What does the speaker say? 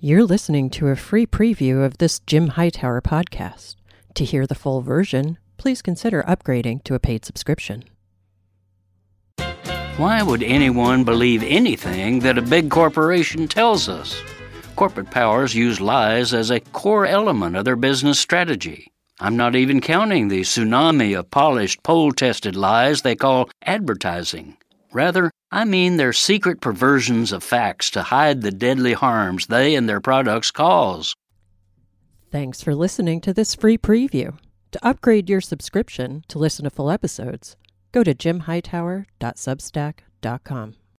You're listening to a free preview of this Jim Hightower podcast. To hear the full version, please consider upgrading to a paid subscription. Why would anyone believe anything that a big corporation tells us? Corporate powers use lies as a core element of their business strategy. I'm not even counting the tsunami of polished, poll tested lies they call advertising. Rather, I mean their secret perversions of facts to hide the deadly harms they and their products cause. Thanks for listening to this free preview. To upgrade your subscription to listen to full episodes, go to jimhightower.substack.com.